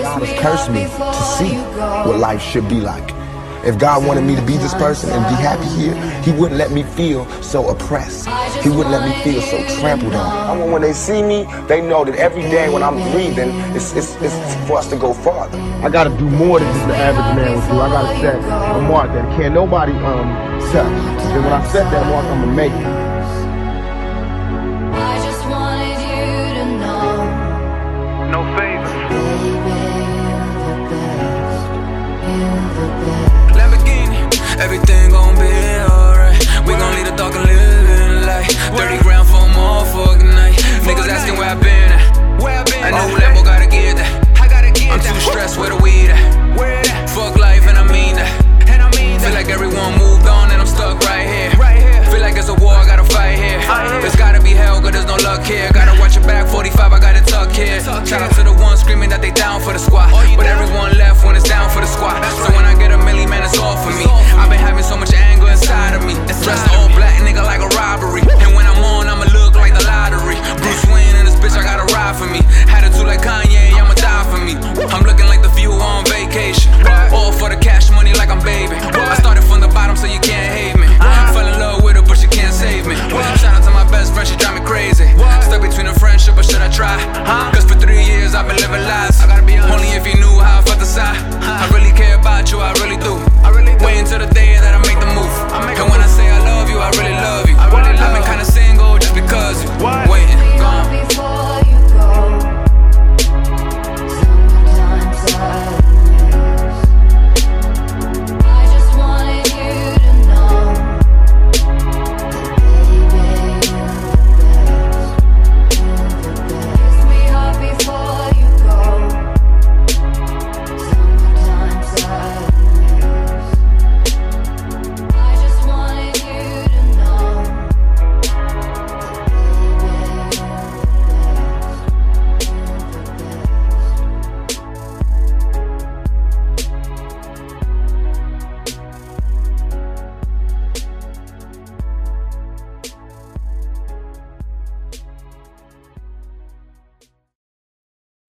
God has cursed me to see what life should be like. If God wanted me to be this person and be happy here, He wouldn't let me feel so oppressed. He wouldn't let me feel so trampled on. I want when they see me, they know that every day when I'm breathing, it's, it's, it's for us to go farther. I gotta do more than just the average man would do. I gotta set a mark that can't nobody um touch. And when I set that mark, I'm gonna make it. Shout out to the